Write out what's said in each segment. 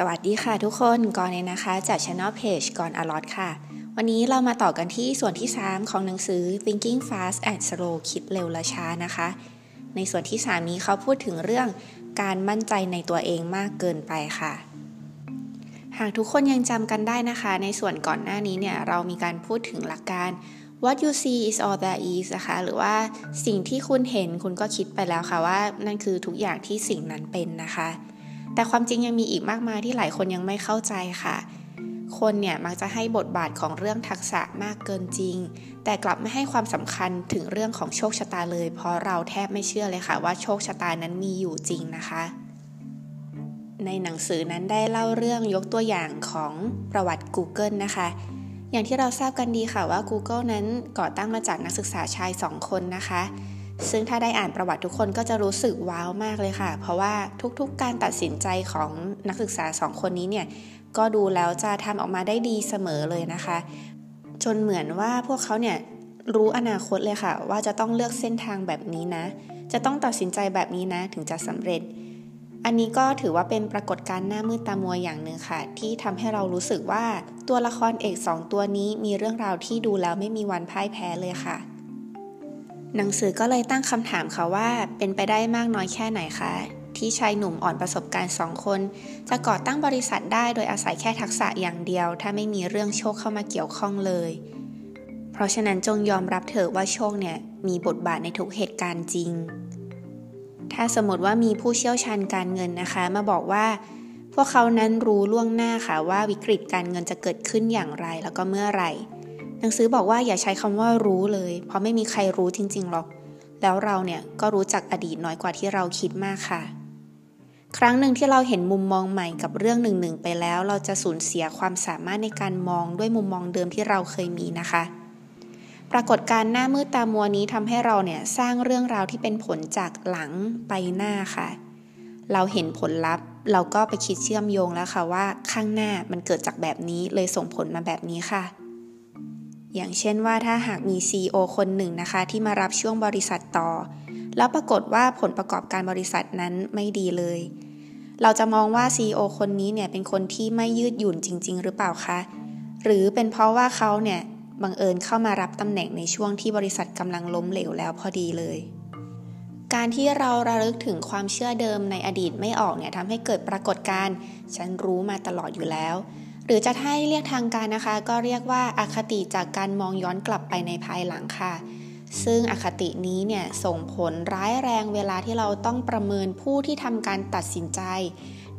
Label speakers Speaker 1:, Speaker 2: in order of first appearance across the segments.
Speaker 1: สวัสดีค่ะทุกคนก่อนเลยนะคะ จาก Channel Page ก่อนอลอตค่ะ วันนี้เรามาต่อกันที่ส่วนที่ 3 ของหนังสือ Thinking Fast and Slow คิดเร็วและช้านะคะ ในส่วนที่ 3 นี้เขาพูดถึงเรื่องการมั่นใจในตัวเองมากเกินไปค่ะ หากทุกคนยังจำกันได้นะคะ ในส่วนก่อนหน้านี้เนี่ยเรามีการพูดถึงหลักการ what you see is all there is นะคะหรือว่าสิ่งที่คุณเห็นคุณก็คิดไปแล้วค่ะว่า นั่นคือทุกอย่างที่สิ่งนั้นเป็นนะคะ แต่ความจริงยังมีอีกมากมายที่หลายคนยังไม่เข้าใจค่ะ คนเนี่ยมักจะให้บทบาทของเรื่องทักษะมากเกินจริง แต่กลับไม่ให้ความสำคัญถึงเรื่องของโชคชะตาเลย เพราะเราแทบไม่เชื่อเลยค่ะว่าโชคชะตานั้นมีอยู่จริงนะคะ ในหนังสือนั้นได้เล่าเรื่องยกตัวอย่างของประวัติ Google นะคะอย่างที่เราทราบกันดีค่ะว่า Google นั้นก่อตั้งมาจากนักศึกษาชาย 2 คนนะคะ ซึ่งถ้าได้อ่านประวัติทุกคนก็จะรู้สึกว้าวมากเลยค่ะ เพราะว่าทุกๆ การตัดสินใจของนักศึกษาสองคนนี้เนี่ย ก็ดูแล้วจะทำออกมาได้ดีเสมอเลยนะคะ จนเหมือนว่าพวกเขาเนี่ยรู้อนาคตเลยค่ะ ว่าจะต้องเลือกเส้นทางแบบนี้นะ จะต้องตัดสินใจแบบนี้นะ ถึงจะสำเร็จ อันนี้ก็ถือว่าเป็นปรากฏการณ์หน้ามืดตามัวอย่างหนึ่งค่ะ ที่ทำให้เรารู้สึกว่าตัวละครเอกสองตัวนี้มีเรื่องราวที่ดูแล้วไม่มีวันพ่ายแพ้เลยค่ะ หนังสือก็เลยตั้งคำถามค่ะว่าเป็นไปได้มากน้อยแค่ไหนคะ ที่ชายหนุ่มอ่อนประสบการณ์สองคน จะก่อตั้งบริษัทได้โดยอาศัยแค่ทักษะอย่างเดียว ถ้าไม่มีเรื่องโชคเข้ามาเกี่ยวข้องเลย เพราะฉะนั้นจงยอมรับเถอะว่าโชคเนี่ยมีบทบาทในทุกเหตุการณ์จริง ถ้าสมมติว่ามีผู้เชี่ยวชาญการเงินนะคะ มาบอกว่า พวกเขานั้นรู้ล่วงหน้าค่ะว่าวิกฤตการเงินจะเกิดขึ้นอย่างไรแล้วก็เมื่อไหร่ หนังสือบอกว่าอย่าใช้คำว่ารู้เลย เพราะไม่มีใครรู้จริงๆหรอก แล้วเราเนี่ยก็รู้จักอดีตน้อยกว่าที่เราคิดมากค่ะ ครั้งหนึ่งที่เราเห็นมุมมองใหม่กับเรื่องหนึ่งๆไปแล้ว เราจะสูญเสียความสามารถในการมองด้วยมุมมองเดิมที่เราเคยมีนะคะ ปรากฏการหน้ามืดตามัวนี้ทำให้เราเนี่ยสร้างเรื่องราวที่เป็นผลจากหลังไปหน้าค่ะ เราเห็นผลลัพธ์ เราก็ไปคิดเชื่อมโยงแล้วค่ะว่าข้างหน้ามันเกิดจากแบบนี้เลยส่งผลมาแบบนี้ค่ะ อย่างเช่นว่าถ้าหากมี CEO คนหนึ่งนะคะ ที่มารับช่วงบริษัทต่อ แล้วปรากฏว่าผลประกอบการบริษัทนั้นไม่ดีเลย เราจะมองว่า CEO คนนี้เนี่ยเป็นคนที่ไม่ยืดหยุ่นจริง ๆ หรือเปล่าคะ หรือเป็นเพราะว่าเขาเนี่ยบังเอิญเข้ามารับตำแหน่งในช่วงที่บริษัทกำลังล้มเหลวแล้วพอดีเลย การที่เราระลึกถึงความเชื่อเดิมในอดีตไม่ออกเนี่ยทำให้เกิดปรากฏการณ์ฉันรู้มาตลอดอยู่แล้ว หรือจะให้เรียกทางการนะคะ ก็เรียกว่าอาคติจากการมองย้อนกลับไปในภายหลังค่ะ ซึ่งอคตินี้เนี่ยส่งผลร้ายแรงเวลาที่เราต้องประเมินผู้ที่ทำการตัดสินใจ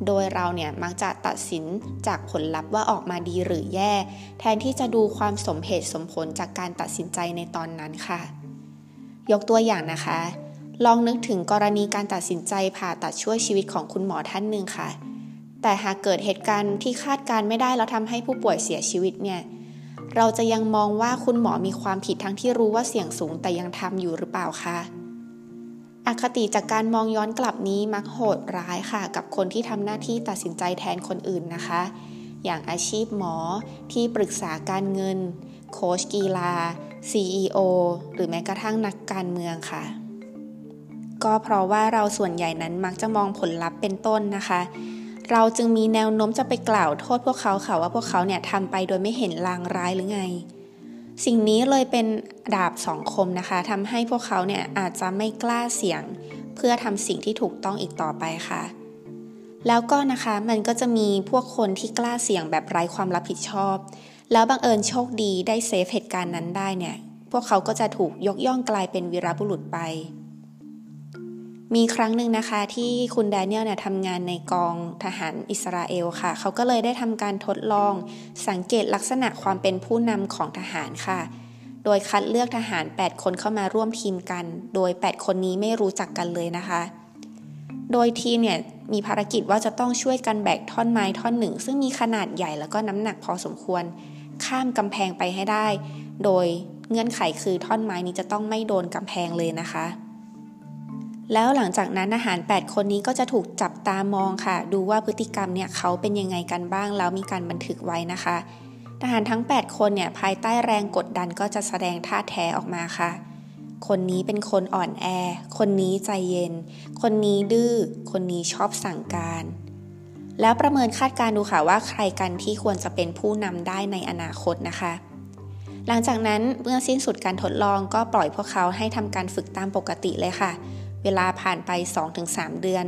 Speaker 1: โดยเราเนี่ยมักจะตัดสินจากผลลัพธ์ว่าออกมาดีหรือแย่ แทนที่จะดูความสมเหตุสมผลจากการตัดสินใจในตอนนั้นค่ะ ยกตัวอย่างนะคะ ลองนึกถึงกรณีการตัดสินใจผ่าตัดช่วยชีวิตของคุณหมอท่านหนึ่งค่ะ แต่หากเกิดเหตุการณ์ที่คาดการไม่ได้แล้วทำให้ผู้ป่วยเสียชีวิตเนี่ยเราจะยังมองว่าคุณหมอมีความผิดทั้งที่รู้ว่าเสี่ยงสูงแต่ยังทำอยู่หรือเปล่าคะอคติจากการมองย้อนกลับนี้มักโหดร้ายค่ะ กับคนที่ทำหน้าที่ตัดสินใจแทนคนอื่นนะคะ อย่างอาชีพหมอที่ปรึกษาการเงิน โค้ชกีฬา CEO หรือแม้กระทั่งนักการเมืองค่ะ ก็เพราะว่าเราส่วนใหญ่นั้นมักจะมองผลลัพธ์เป็นต้นนะคะ เราจึงมีแนวโน้มจะไปกล่าวโทษพวกเขาค่ะว่าพวกเขาเนี่ยทำไปโดยไม่เห็นลางร้ายหรือไง สิ่งนี้เลยเป็นดาบสองคมนะคะทำให้พวกเขาเนี่ยอาจจะไม่กล้าเสี่ยง เพื่อทำสิ่งที่ถูกต้องอีกต่อไปค่ะ แล้วก็นะคะมันก็จะมีพวกคนที่กล้าเสี่ยงแบบไร้ความรับผิดชอบ แล้วบังเอิญโชคดีได้ save เหตุการณ์นั้นได้เนี่ยพวกเขาก็จะถูกยกย่องกลายเป็นวีรบุรุษไป มีครั้งหนึ่งนะคะที่คุณแดเนียลเนี่ยทำงานในกองทหารอิสราเอลค่ะ เขาก็เลยได้ทำการทดลองสังเกตลักษณะความเป็นผู้นำของทหารค่ะ โดยคัดเลือกทหาร 8 คนเข้ามาร่วมทีมกัน โดย 8 คนนี้ไม่รู้จักกันเลยนะคะ โดยทีมเนี่ยมีภารกิจว่าจะต้องช่วยกันแบกท่อนไม้ท่อนหนึ่ง ซึ่งมีขนาดใหญ่แล้วก็น้ำหนักพอสมควร ข้ามกำแพงไปให้ได้ โดยเงื่อนไขคือท่อนไม้นี้จะต้องไม่โดนกำแพงเลยนะคะ แล้วหลังจากนั้นอาหาร 8 คนนี้ก็จะถูกจับตามองค่ะ ดูว่าพฤติกรรมเนี่ยเขาเป็นยังไงกันบ้าง แล้วมีการบันทึกไว้นะคะ ทหารทั้ง 8 คนเนี่ยภายใต้แรงกดดันก็จะแสดงท่าแท้ออกมาค่ะ คนนี้เป็นคนอ่อนแอ คนนี้ใจเย็น คนนี้ดื้อ คนนี้ชอบสั่งการ แล้วประเมินคาดการดูค่ะว่าใครกันที่ควรจะเป็นผู้นำได้ในอนาคตนะคะหลังจากนั้นเมื่อสิ้นสุดการทดลองก็ปล่อยพวกเขาให้ทำการฝึกตามปกติเลยค่ะ วลาผ่านไป 2-3 เดือน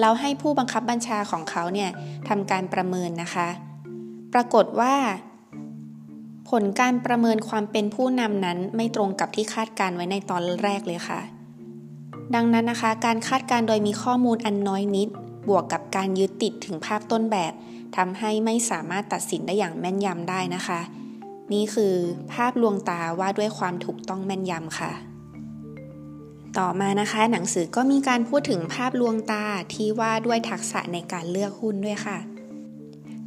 Speaker 1: เราให้ผู้บังคับบัญชาของเขาเนี่ยทำการประเมินนะคะ ปรากฏว่า ผลการประเมินความเป็นผู้นำนั้นไม่ตรงกับที่คาดการไว้ในตอนแรกเลยค่ะ ดังนั้นนะคะ การคาดการโดยมีข้อมูลอันน้อยนิด บวกกับการยึดติดถึงภาพต้นแบบทำให้ไม่สามารถตัดสินได้อย่างแม่นยำได้นะคะ นี่คือภาพลวงตาว่าด้วยความถูกต้องแม่นยำค่ะ ต่อมานะคะหนังสือก็มีการพูดถึงภาพลวงตาที่ว่าด้วยทักษะในการเลือกหุ้นด้วยค่ะ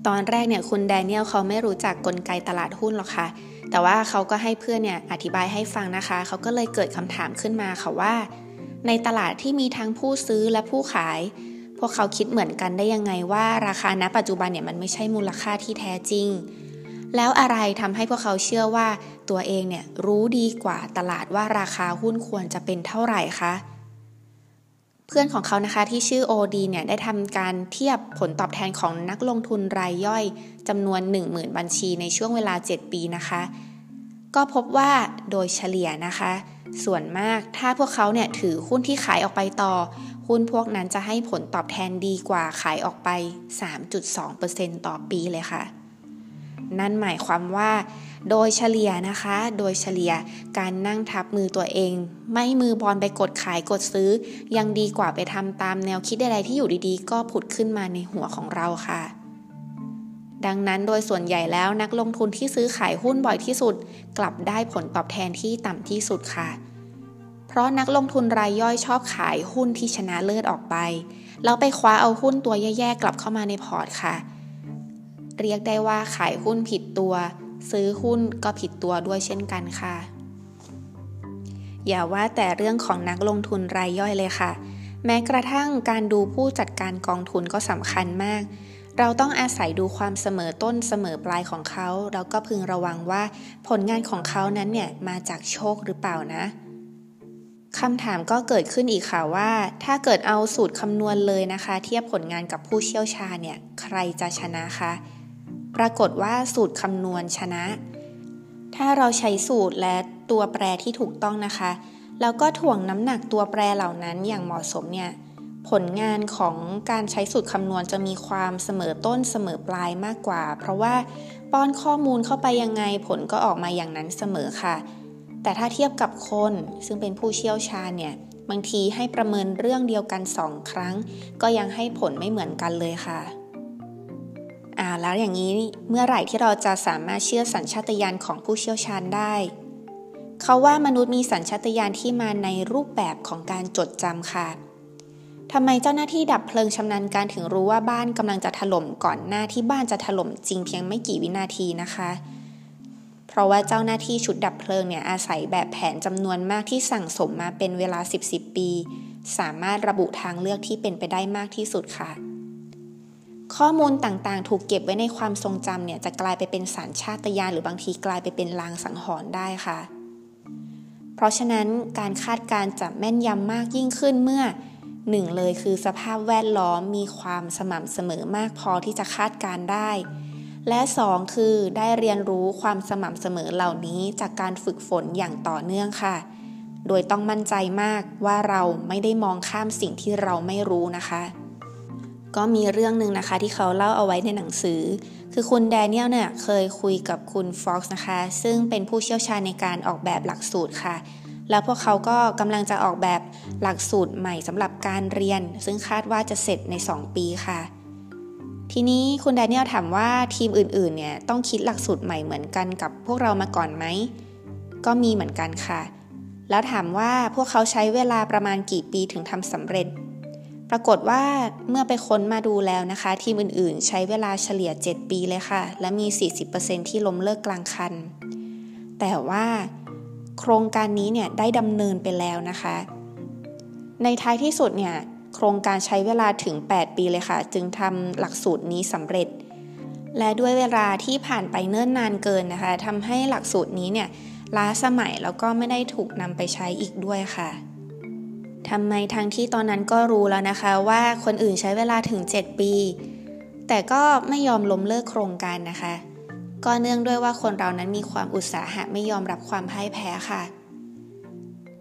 Speaker 1: ตอนแรกเนี่ยคุณแดเนียลเขาไม่รู้จักกลไกตลาดหุ้นหรอกค่ะ แต่ว่าเขาก็ให้เพื่อนเนี่ยอธิบายให้ฟังนะคะ เขาก็เลยเกิดคำถามขึ้นมาค่ะว่า ในตลาดที่มีทั้งผู้ซื้อและผู้ขาย พวกเขาคิดเหมือนกันได้ยังไงว่าราคาณปัจจุบันเนี่ยมันไม่ใช่มูลค่าที่แท้จริง แล้วอะไรทำให้พวกเขาเชื่อว่าตัวเองเนี่ยรู้ดีกว่าตลาดว่าราคาหุ้นควรจะเป็นเท่าไหร่คะเพื่อนของเขานะคะที่ชื่อโอดีเนี่ยได้ทำการเทียบผลตอบแทนของนักลงทุนรายย่อยจำนวน 10,000 บัญชีในช่วงเวลา 7 ปีนะคะ ก็พบว่าโดยเฉลี่ยนะคะ ส่วนมากถ้าพวกเขาเนี่ยถือหุ้นที่ขายออกไปต่อ หุ้นพวกนั้นจะให้ผลตอบแทนดีกว่าขายออกไป 3.2%ต่อปีเลยค่ะ นั่นหมายความว่า โดยเฉลี่ยนะคะ โดยเฉลี่ยการนั่งทับมือตัวเอง ไม่มือบอลไปกดขายกดซื้อ ยังดีกว่าไปทำตามแนวคิดใดๆที่อยู่ดีๆ ก็ผุดขึ้นมาในหัวของเราค่ะดังนั้นโดยส่วนใหญ่แล้วนักลงทุนที่ซื้อขายหุ้นบ่อยที่สุด กลับได้ผลตอบแทนที่ต่ำที่สุดค่ะ เพราะนักลงทุนรายย่อยชอบขายหุ้นที่ชนะเลิศออกไป แล้วไปคว้าเอาหุ้นตัวแย่ๆกลับเข้ามาในพอร์ตค่ะ เรียกได้ว่าขายหุ้นผิดตัว ซื้อหุ้นก็ผิดตัวด้วยเช่นกันค่ะ อย่าว่าแต่เรื่องของนักลงทุนรายย่อยเลยค่ะ แม้กระทั่งการดูผู้จัดการกองทุนก็สำคัญมาก เราต้องอาศัยดูความเสมอต้นเสมอปลายของเขา แล้วก็พึงระวังว่าผลงานของเขานั้นเนี่ยมาจากโชคหรือเปล่านะคำถามก็เกิดขึ้นอีกค่ะว่า ถ้าเกิดเอาสูตรคำนวณเลยนะคะ เทียบผลงานกับผู้เชี่ยวชาญเนี่ย ใครจะชนะคะ ปรากฏว่าสูตรคำนวณชนะ ถ้าเราใช้สูตรและตัวแปรที่ถูกต้องนะคะ แล้วก็ถ่วงน้ำหนักตัวแปรเหล่านั้นอย่างเหมาะสมเนี่ย ผลงานของการใช้สูตรคำนวณจะมีความเสมอต้นเสมอปลายมากกว่า เพราะว่าป้อนข้อมูลเข้าไปยังไงผลก็ออกมาอย่างนั้นเสมอค่ะ แต่ถ้าเทียบกับคนซึ่งเป็นผู้เชี่ยวชาญเนี่ย บางทีให้ประเมินเรื่องเดียวกันสองครั้ง ก็ยังให้ผลไม่เหมือนกันเลยค่ะ อ่าแล้วอย่างนี้เมื่อไหร่ที่เราจะสามารถเชื่อสัญชาตญาณของผู้เชี่ยวชาญได้ เขาว่ามนุษย์มีสัญชาตญาณที่มาในรูปแบบของการจดจำค่ะทำไมเจ้าหน้าที่ดับเพลิงชำนาญการถึงรู้ว่าบ้านกำลังจะถล่มก่อนหน้าที่บ้านจะถล่มจริงเพียงไม่กี่วินาทีนะคะ เพราะว่าเจ้าหน้าที่ชุดดับเพลิงเนี่ยอาศัยแบบแผนจำนวนมากที่สั่งสมมาเป็นเวลา 10 10 ปี สามารถระบุทางเลือกที่เป็นไปได้มากที่สุดค่ะ ข้อมูลต่างๆ ถูกเก็บไว้ในความทรงจำเนี่ยจะกลายไปเป็นสารชาตญาณหรือบางทีกลายไปเป็นลางสังหรณ์ได้ค่ะ เพราะฉะนั้นการคาดการจะแม่นยำมากยิ่งขึ้นเมื่อหนึ่งเลยคือสภาพแวดล้อมมีความสม่ำเสมอมากพอที่จะคาดการได้ และ 2 คือได้เรียนรู้ความสม่ำเสมอเหล่านี้จากการฝึกฝนอย่างต่อเนื่องค่ะ โดยต้องมั่นใจมากว่าเราไม่ได้มองข้ามสิ่งที่เราไม่รู้นะคะ ก็มีเรื่องหนึ่งนะคะที่เขาเล่าเอาไว้ในหนังสือ คือคุณแดเนียลเนี่ยเคยคุยกับคุณฟ็อกซ์นะคะ ซึ่งเป็นผู้เชี่ยวชาญในการออกแบบหลักสูตรค่ะ แล้วพวกเขาก็กำลังจะออกแบบหลักสูตรใหม่สำหรับการเรียน ซึ่งคาดว่าจะเสร็จใน 2 ปีค่ะ ทีนี้คุณแดเนียลถามว่าทีมอื่นๆเนี่ยต้องคิดหลักสูตรใหม่เหมือนกันกับพวกเรามาก่อนไหม ก็มีเหมือนกันค่ะ แล้วถามว่าพวกเขาใช้เวลาประมาณกี่ปีถึงทำสำเร็จ ปรากฏว่าเมื่อไปค้นมาดูแล้วนะคะ ทีมอื่นๆ ใช้เวลาเฉลี่ย 7 ปีเลยค่ะ และมี 40%ที่ล้มเลิกกลางคัน แต่ว่าโครงการนี้เนี่ยได้ดำเนินไปแล้วนะคะ ในท้ายที่สุดเนี่ยโครงการใช้เวลาถึง 8 ปีเลยค่ะ จึงทำหลักสูตรนี้สำเร็จ และด้วยเวลาที่ผ่านไปเนิ่นนานเกินนะคะทำให้หลักสูตรนี้เนี่ยล้าสมัยแล้วก็ไม่ได้ถูกนำไปใช้อีกด้วยค่ะ ทำไมทางที่ตอนนั้นก็รู้แล้วนะคะว่าคนอื่นใช้เวลาถึง 7 ปี แต่ก็ไม่ยอมล้มเลิกโครงการนะคะ ก็เนื่องด้วยว่าคนเรานั้นมีความอุตสาหะไม่ยอมรับความพ่ายแพ้ค่ะ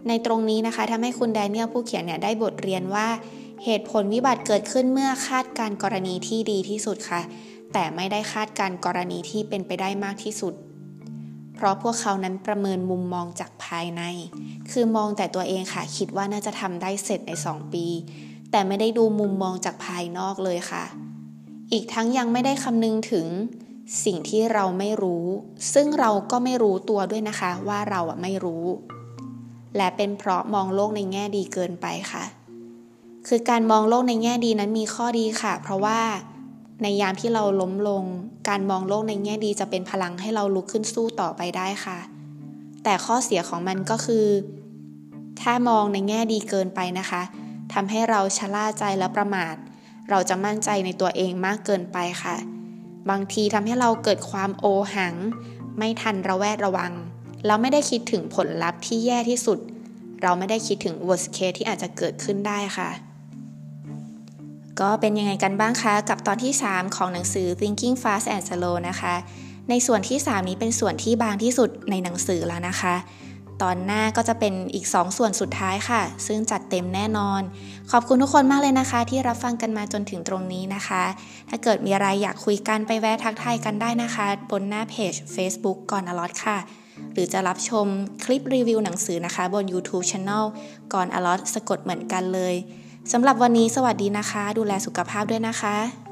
Speaker 1: ในตรงนี้นะคะทำให้คุณแดเนียลผู้เขียนเนี่ยได้บทเรียนว่า เหตุผลวิบัติเกิดขึ้นเมื่อคาดการกรณีที่ดีที่สุดค่ะ แต่ไม่ได้คาดการกรณีที่เป็นไปได้มากที่สุด เพราะพวกเขานั้นประเมินมุมมองจากภายใน คือมองแต่ตัวเองค่ะคิดว่าน่าจะทำได้เสร็จใน 2 ปี แต่ไม่ได้ดูมุมมองจากภายนอกเลยค่ะ อีกทั้งยังไม่ได้คำนึงถึงสิ่งที่เราไม่รู้ ซึ่งเราก็ไม่รู้ตัวด้วยนะคะว่าเราอะไม่รู้ และเป็นเพราะมองโลกในแง่ดีเกินไปค่ะ คือการมองโลกในแง่ดีนั้นมีข้อดีค่ะ เพราะว่า ในยามที่เราล้มลง การมองโลกในแง่ดีจะเป็นพลังให้เราลุกขึ้นสู้ต่อไปได้ค่ะ แต่ข้อเสียของมันก็คือ ถ้ามองในแง่ดีเกินไปนะคะทำให้เราชะล่าใจและประมาท เราจะมั่นใจในตัวเองมากเกินไปค่ะ บางทีทำให้เราเกิดความโอหัง ไม่ทันระแวดระวัง เราไม่ได้คิดถึงผลลัพธ์ที่แย่ที่สุด เราไม่ได้คิดถึง worst case ที่อาจจะเกิดขึ้นได้ค่ะ ก็เป็นยังไงกันบ้างคะ กับตอนที่ 3 ของหนังสือ Thinking Fast and Slow นะคะ ในส่วนที่ 3 นี้เป็นส่วนที่บางที่สุดในหนังสือแล้วนะคะ ตอนหน้าก็จะเป็นอีก 2 ส่วนสุดท้ายค่ะ ซึ่งจัดเต็มแน่นอน ขอบคุณทุกคนมากเลยนะคะ ที่รับฟังกันมาจนถึงตรงนี้นะคะ ถ้าเกิดมีอะไรอยากคุยกันไปแวะทักทายกันได้นะคะ บนหน้าเพจ Facebook ก่อนอลอตค่ะ หรือจะรับชมคลิปรีวิวหนังสือนะคะ บน YouTube Channel ก่อนอลอตสะกดเหมือนกันเลย สำหรับวันนี้สวัสดีนะคะ ดูแลสุขภาพด้วยนะคะ